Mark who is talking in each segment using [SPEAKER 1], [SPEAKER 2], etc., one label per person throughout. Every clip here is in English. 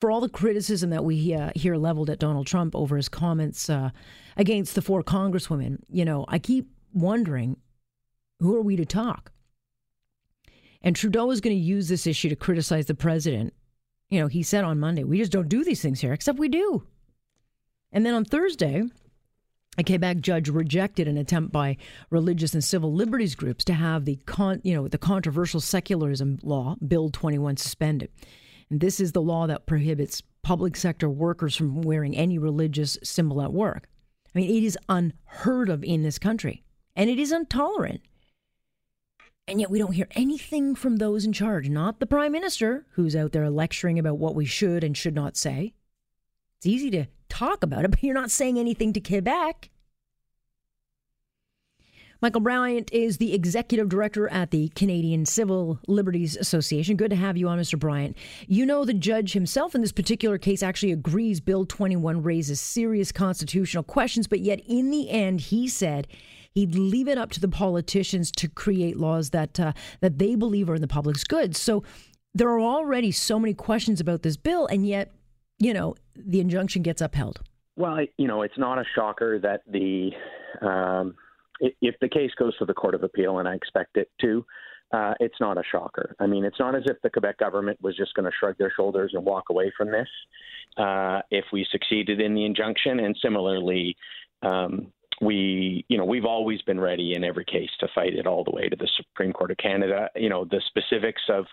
[SPEAKER 1] for all the criticism that we uh, hear leveled at Donald Trump over his comments uh, against the four congresswomen, you know, I keep wondering who are we to talk? And Trudeau is going to use this issue to criticize the president. You know, he said on Monday, we just don't do these things here, except we do. And then on Thursday, a Quebec judge rejected an attempt by religious and civil liberties groups to have the con, you know the controversial secularism law Bill 21 suspended. And this is the law that prohibits public sector workers from wearing any religious symbol at work. I mean, it is unheard of in this country, and it is intolerant. And yet we don't hear anything from those in charge, not the prime minister, who's out there lecturing about what we should and should not say. It's easy to talk about it, but you're not saying anything to Quebec. Michael Bryant is the executive director at the Canadian Civil Liberties Association. Good to have you on, Mr. Bryant. You know, the judge himself in this particular case actually agrees Bill 21 raises serious constitutional questions, but yet in the end, he said he'd leave it up to the politicians to create laws that uh, that they believe are in the public's good. So there are already so many questions about this bill, and yet, you know, the injunction gets upheld.
[SPEAKER 2] Well, you know, it's not a shocker that the um, if the case goes to the Court of Appeal, and I expect it to, uh, it's not a shocker. I mean, it's not as if the Quebec government was just going to shrug their shoulders and walk away from this uh, if we succeeded in the injunction. And similarly, um, we, you know, we've always been ready in every case to fight it all the way to the Supreme Court of Canada. You know, the specifics of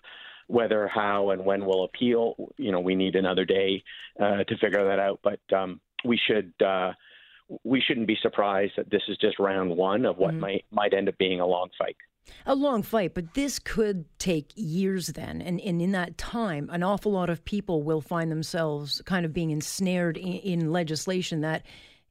[SPEAKER 2] whether, how, and when we'll appeal, you know, we need another day uh, to figure that out. But um, we should. We shouldn't be surprised that this is just round one of what mm-hmm. might might end up being a long fight.
[SPEAKER 1] A long fight, but this could take years then. And, and in that time, an awful lot of people will find themselves kind of being ensnared in, in legislation that,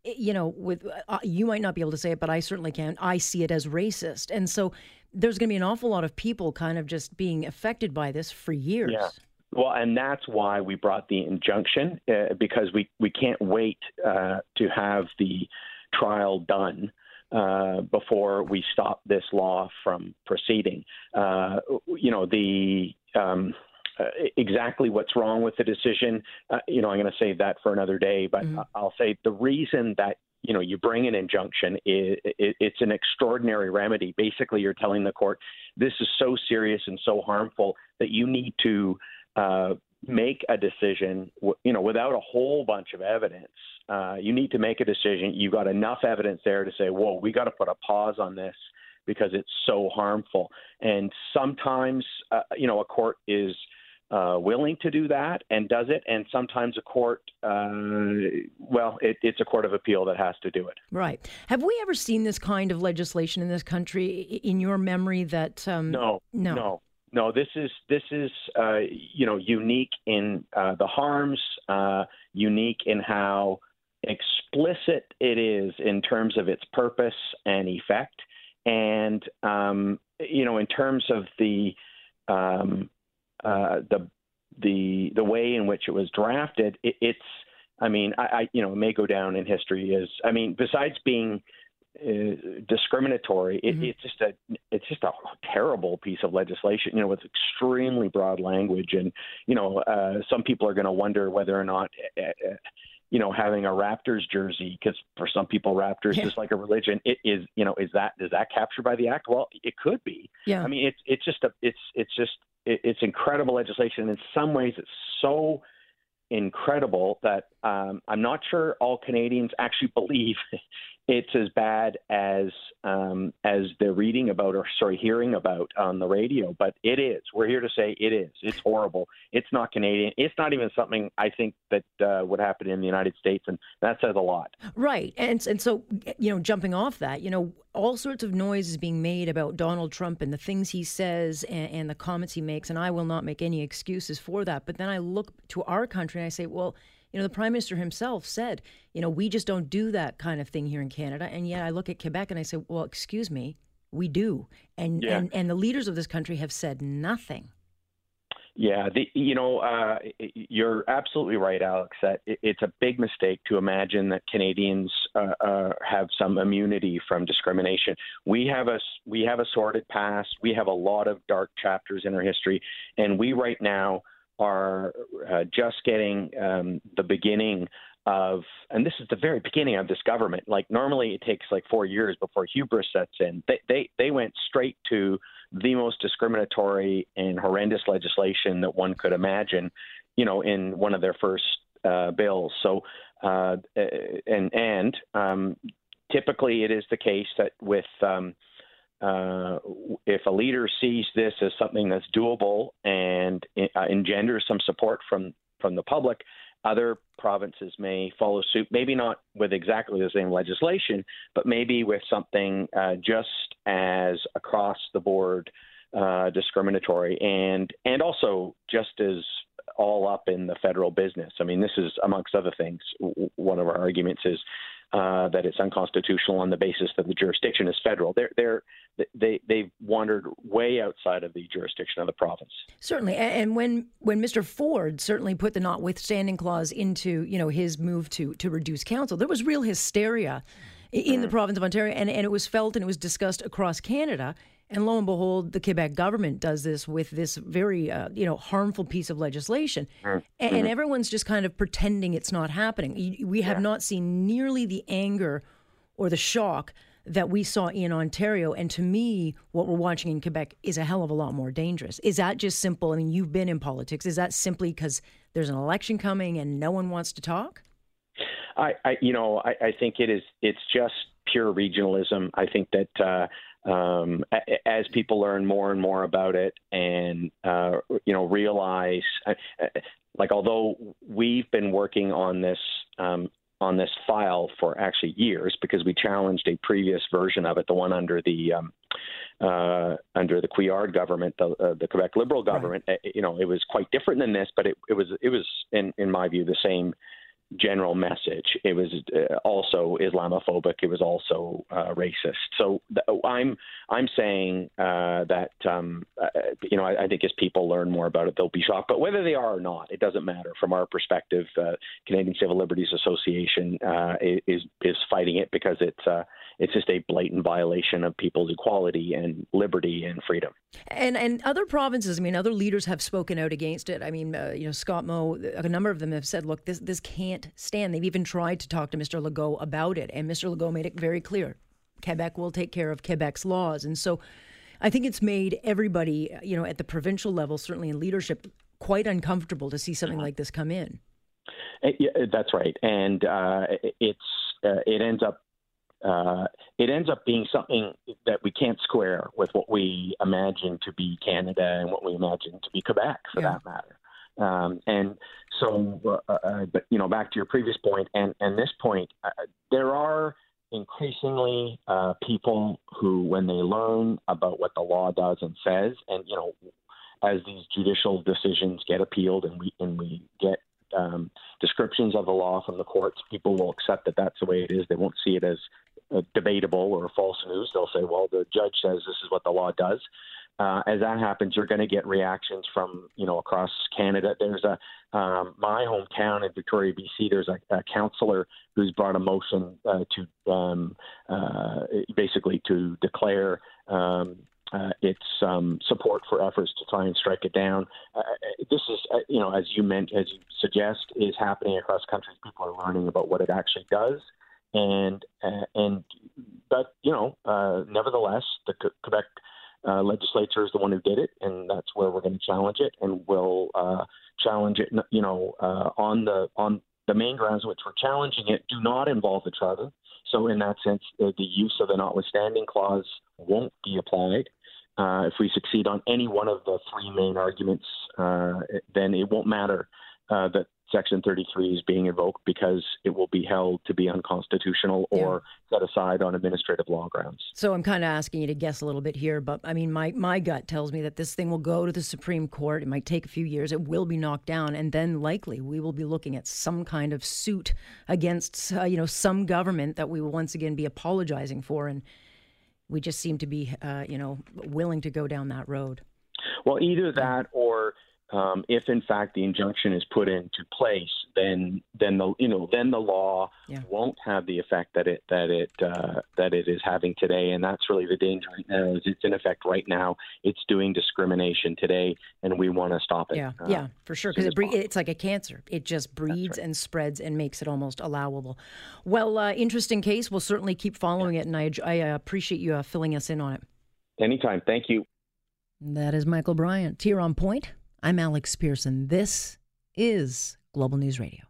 [SPEAKER 1] you know, with uh, you might not be able to say it, but I certainly can. I see it as racist. And so there's going to be an awful lot of people kind of just being affected by this for years.
[SPEAKER 2] Yeah. Well, and that's why we brought the injunction uh, because we, we can't wait uh, to have the trial done uh, before we stop this law from proceeding. Uh, you know, the um, uh, exactly what's wrong with the decision, uh, you know, I'm going to save that for another day, but mm-hmm. I'll say the reason that you know you bring an injunction is it, it's an extraordinary remedy basically you're telling the court this is so serious and so harmful that you need to uh, make a decision, you know, without a whole bunch of evidence. Uh, you need to make a decision. You've got enough evidence there to say, whoa, we got to put a pause on this because it's so harmful. And sometimes, uh, you know, a court is uh, willing to do that and does it, and sometimes a court, uh, well, it, it's a court of appeal that has to do it.
[SPEAKER 1] Right. Have we ever seen this kind of legislation in this country in your memory? That
[SPEAKER 2] um, no, no, no. No, this is this is uh, you know unique in uh, the harms, uh, unique in how explicit it is in terms of its purpose and effect, and um, you know in terms of the um, uh, the the the way in which it was drafted. It, it's I mean I, I you know it may go down in history as I mean besides being discriminatory. It, mm-hmm. It's just a it's just a terrible piece of legislation. You know, with extremely broad language, and you know, uh, some people are going to wonder whether or not. Uh, uh, you know, having a Raptors jersey, because for some people, Raptors yeah. is like a religion. It is, you know, is that is that captured by the act? Well, it could be.
[SPEAKER 1] Yeah.
[SPEAKER 2] I mean, it's it's just a it's it's just it, it's incredible legislation. And in some ways, it's so incredible that um, I'm not sure all Canadians actually believe it's as bad as um, as they're reading about or sorry hearing about on the radio. But it is. We're here to say it is. It's horrible. It's not Canadian. It's not even something I think that uh, would happen in the United States, and that says a lot.
[SPEAKER 1] Right. And and so you know, jumping off that, you know, all sorts of noise is being made about Donald Trump and the things he says and, and the comments he makes, and I will not make any excuses for that. But then I look to our country and I say, well you know, the prime minister himself said, you know, we just don't do that kind of thing here in Canada. And yet I look at Quebec and I say, well, excuse me, we do. And yeah. and, and the leaders of this country have said nothing.
[SPEAKER 2] Yeah, the, you know, uh, you're absolutely right, Alex. That it's a big mistake to imagine that Canadians uh, uh, have some immunity from discrimination. We have a we have a sordid past. We have a lot of dark chapters in our history, and we right now are uh, just getting um, the beginning of, and this is the very beginning of this government. Like normally, it takes like four years before hubris sets in. They they they went straight to the most discriminatory and horrendous legislation that one could imagine, you know, in one of their first uh, bills. So, uh, and and um, typically, it is the case that with um, uh, if a leader sees this as something that's doable and uh, engenders some support from from the public, other provinces may follow suit. Maybe not with exactly the same legislation, but maybe with something uh, just as across the board uh, discriminatory and and also just as all up in the federal business. I mean, this is amongst other things. One of our arguments is uh, that it's unconstitutional on the basis that the jurisdiction is federal. They're, they're, they, they've wandered way outside of the jurisdiction of the province.
[SPEAKER 1] Certainly. And when, when Mr. Ford certainly put the notwithstanding clause into, you know, his move to, to reduce council, there was real hysteria in the mm. province of Ontario, and, and it was felt and it was discussed across Canada. And lo and behold, the Quebec government does this with this very, uh, you know, harmful piece of legislation, mm-hmm. and, and, everyone's just kind of pretending it's not happening. We have yeah. not seen nearly the anger or the shock that we saw in Ontario. And to me, what we're watching in Quebec is a hell of a lot more dangerous. Is that just simple? I mean, you've been in politics. Is that simply because there's an election coming and no one wants to talk?
[SPEAKER 2] I, I you know, I, I think it is. It's just pure regionalism. I think that. Uh, um, as people learn more and more about it and uh, you know realize uh, like although we've been working on this um, on this file for actually years because we challenged a previous version of it the one under the um, uh, under the Couillard government the, uh, the Quebec Liberal government right. you know it was quite different than this but it, it was it was in in my view the same general message. It was uh, also Islamophobic. It was also uh, racist. So th- I'm I'm saying uh, that um, uh, you know I, I, think as people learn more about it, they'll be shocked. But whether they are or not, it doesn't matter. From our perspective, uh, Canadian Civil Liberties Association uh, is is fighting it because it's it's just a blatant violation of people's equality and liberty and freedom.
[SPEAKER 1] And and other provinces, I mean, other leaders have spoken out against it. I mean, you know, Scott Moe, a number of them have said, look, this this can't stand. They've even tried to talk to Mr. Legault about it, and Mr. Legault made it very clear: Quebec will take care of Quebec's laws, and so. I think it's made everybody, you know, at the provincial level, certainly in leadership, quite uncomfortable to see something like this come in.
[SPEAKER 2] Uh, yeah, that's right, and uh, it's uh, it ends up uh, it ends up being something that we can't square with what we imagine to be Canada and what we imagine to be Quebec, for yeah. that matter. Um, and so, uh, uh, but you know, back to your previous point and and this point, uh, there are increasingly uh, people who, when they learn about what the law does and says, and you know, as these judicial decisions get appealed and we and we get um, descriptions of the law from the courts, people will accept that that's the way it is. They won't see it as uh, debatable or false news. They'll say, well, the judge says this is what the law does. Uh, as that happens, you're going to get reactions from you know across Canada. There's a um, my hometown in Victoria, BC. There's a, a councillor who's brought a motion uh, to um, uh, basically to declare um, uh, its um, support for efforts to try and strike it down. Uh, this is, uh, you know, as you meant, as you suggest, is happening across countries. People are learning about what it actually does and uh, and but you know, uh, nevertheless, the Quebec uh, legislature is the one who did it, and that's where we're going to challenge it, and we'll uh, challenge it. You know, uh, on the on the main grounds which we're challenging it do not involve the charter. So in that sense, the, the use of the notwithstanding clause won't be applied. Uh, if we succeed on any one of the three main arguments, uh, then it won't matter uh, that Section 33 is being invoked because it will be held to be unconstitutional or yeah. set aside on administrative law grounds.
[SPEAKER 1] So I'm kind of asking you to guess a little bit here, but I mean, my, my gut tells me that this thing will go to the Supreme Court. It might take a few years. It will be knocked down, and then likely we will be looking at some kind of suit against uh, you know some government that we will once again be apologizing for, and we just seem to be uh, you know willing to go down that road.
[SPEAKER 2] Well, either that or um, if in fact the injunction is put into place, then then the you know then the law yeah. won't have the effect that it that it uh, that it is having today, and that's really the danger right now. Is it's in effect right now. It's doing discrimination today, and we want to stop it.
[SPEAKER 1] Yeah, uh, yeah, for sure. Because it bre- it's like a cancer. It just breeds right. and spreads and makes it almost allowable. Well, uh, interesting case. We'll certainly keep following yeah. it, and I, I appreciate you uh, filling us in on it.
[SPEAKER 2] Anytime. Thank you.
[SPEAKER 1] That is Michael Bryant here on point. I'm Alex Pearson. This is Global News Radio.